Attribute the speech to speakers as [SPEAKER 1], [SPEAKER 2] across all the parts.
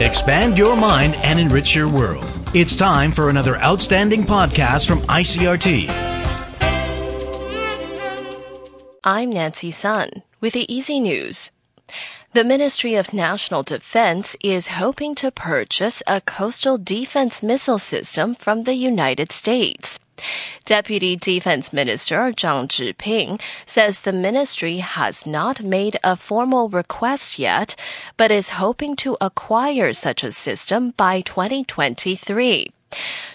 [SPEAKER 1] Expand your mind and enrich your world. It's time for another outstanding podcast from ICRT.
[SPEAKER 2] I'm Nancy Sun with the Easy News. The Ministry of National Defense is hoping to purchase a coastal defense missile system from the United States. Deputy Defense Minister Zhang Zhiping says the ministry has not made a formal request yet, but is hoping to acquire such a system by 2023.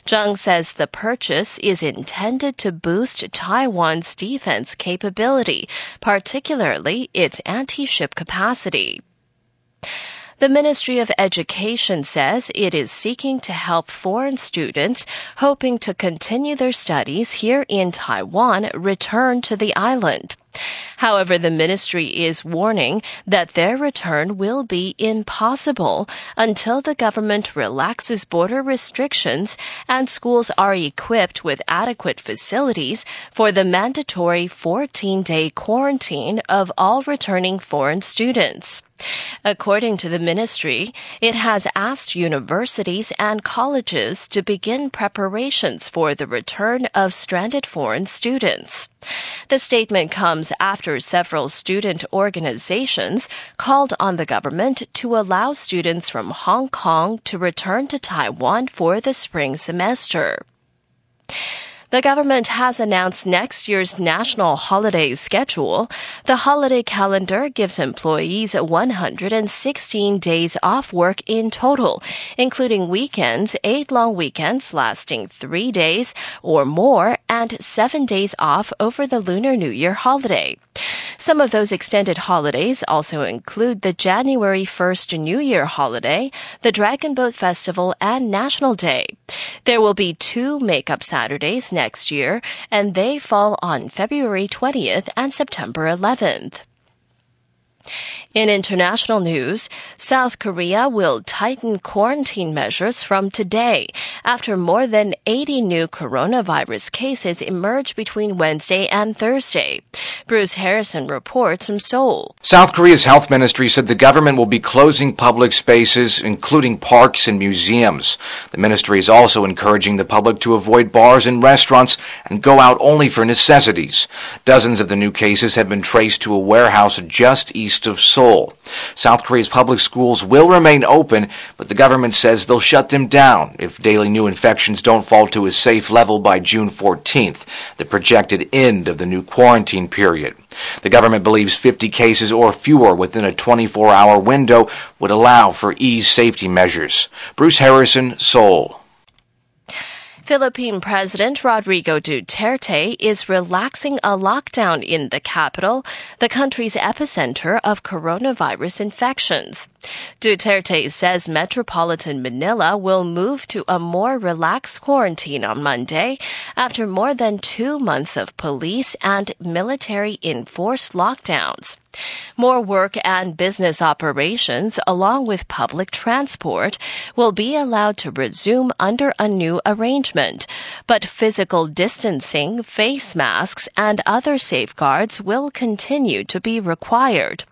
[SPEAKER 2] Zhang says the purchase is intended to boost Taiwan's defense capability, particularly its anti-ship capacity. The Ministry of Education says it is seeking to help foreign students hoping to continue their studies here in Taiwan return to the island. However, the ministry is warning that their return will be impossible until the government relaxes border restrictions and schools are equipped with adequate facilities for the mandatory 14 day quarantine of all returning foreign students. According to the ministry, it has asked universities and colleges to begin preparations for the return of stranded foreign students. The statement comes after several student organizations called on the government to allow students from Hong Kong to return to Taiwan for the spring semester. The government has announced next year's national holiday schedule. The holiday calendar gives employees 116 days off work in total, including weekends, eight long weekends lasting three days or more, and seven days off over the Lunar New Year holiday. Some of those extended holidays also include the January 1st New Year holiday, the Dragon Boat Festival, and National Day. There will be two makeup Saturdays next year, and they fall on February 20th and September 11th. In international news, South Korea will tighten quarantine measures from today after more than 80 new coronavirus cases emerged between Wednesday and Thursday. Bruce Harrison reports from Seoul.
[SPEAKER 3] South Korea's health ministry said the government will be closing public spaces, including parks and museums. The ministry is also encouraging the public to avoid bars and restaurants and go out only for necessities. Dozens of the new cases have been traced to a warehouse just east of Seoul. South Korea's public schools will remain open, but the government says they'll shut them down if daily new infections don't fall to a safe level by June 14th, the projected end of the new quarantine period. The government believes 50 cases or fewer within a 24 hour window would allow for ease safety measures. Bruce Harrison, Seoul.
[SPEAKER 2] Philippine President Rodrigo Duterte is relaxing a lockdown in the capital, the country's epicenter of coronavirus infections. Duterte says metropolitan Manila will move to a more relaxed quarantine on Monday after more than two months of police and military enforced lockdowns. More work and business operations, along with public transport, will be allowed to resume under a new arrangement, but physical distancing, face masks, and other safeguards will continue to be required.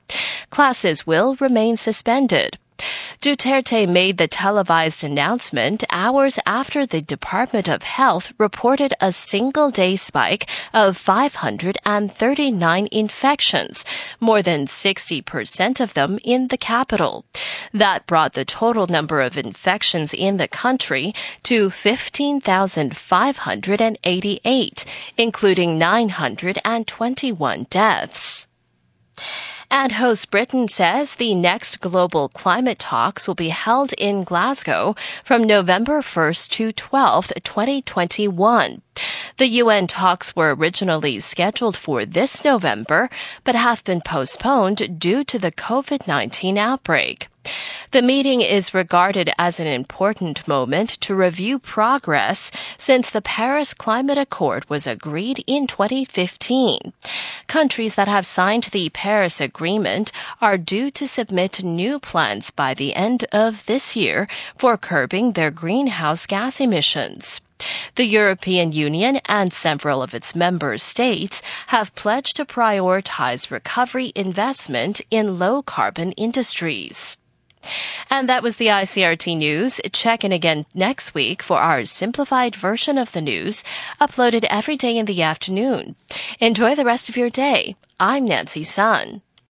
[SPEAKER 2] Classes will remain suspended. Duterte made the televised announcement hours after the Department of Health reported a single day spike of 539 infections, more than 60% of them in the capital. That brought the total number of infections in the country to 15,588, including 921 deaths. And host Britain says the next global climate talks will be held in Glasgow from November 1st to 12th, 2021. The UN talks were originally scheduled for this November, but have been postponed due to the COVID-19 outbreak. The meeting is regarded as an important moment to review progress since the Paris Climate Accord was agreed in 2015. Countries that have signed the Paris Agreement are due to submit new plans by the end of this year for curbing their greenhouse gas emissions. The European Union and several of its member states have pledged to prioritize recovery investment in low carbon industries. And that was the ICRT news. Check in again next week for our simplified version of the news, uploaded every day in the afternoon. Enjoy the rest of your day. I'm Nancy Sun.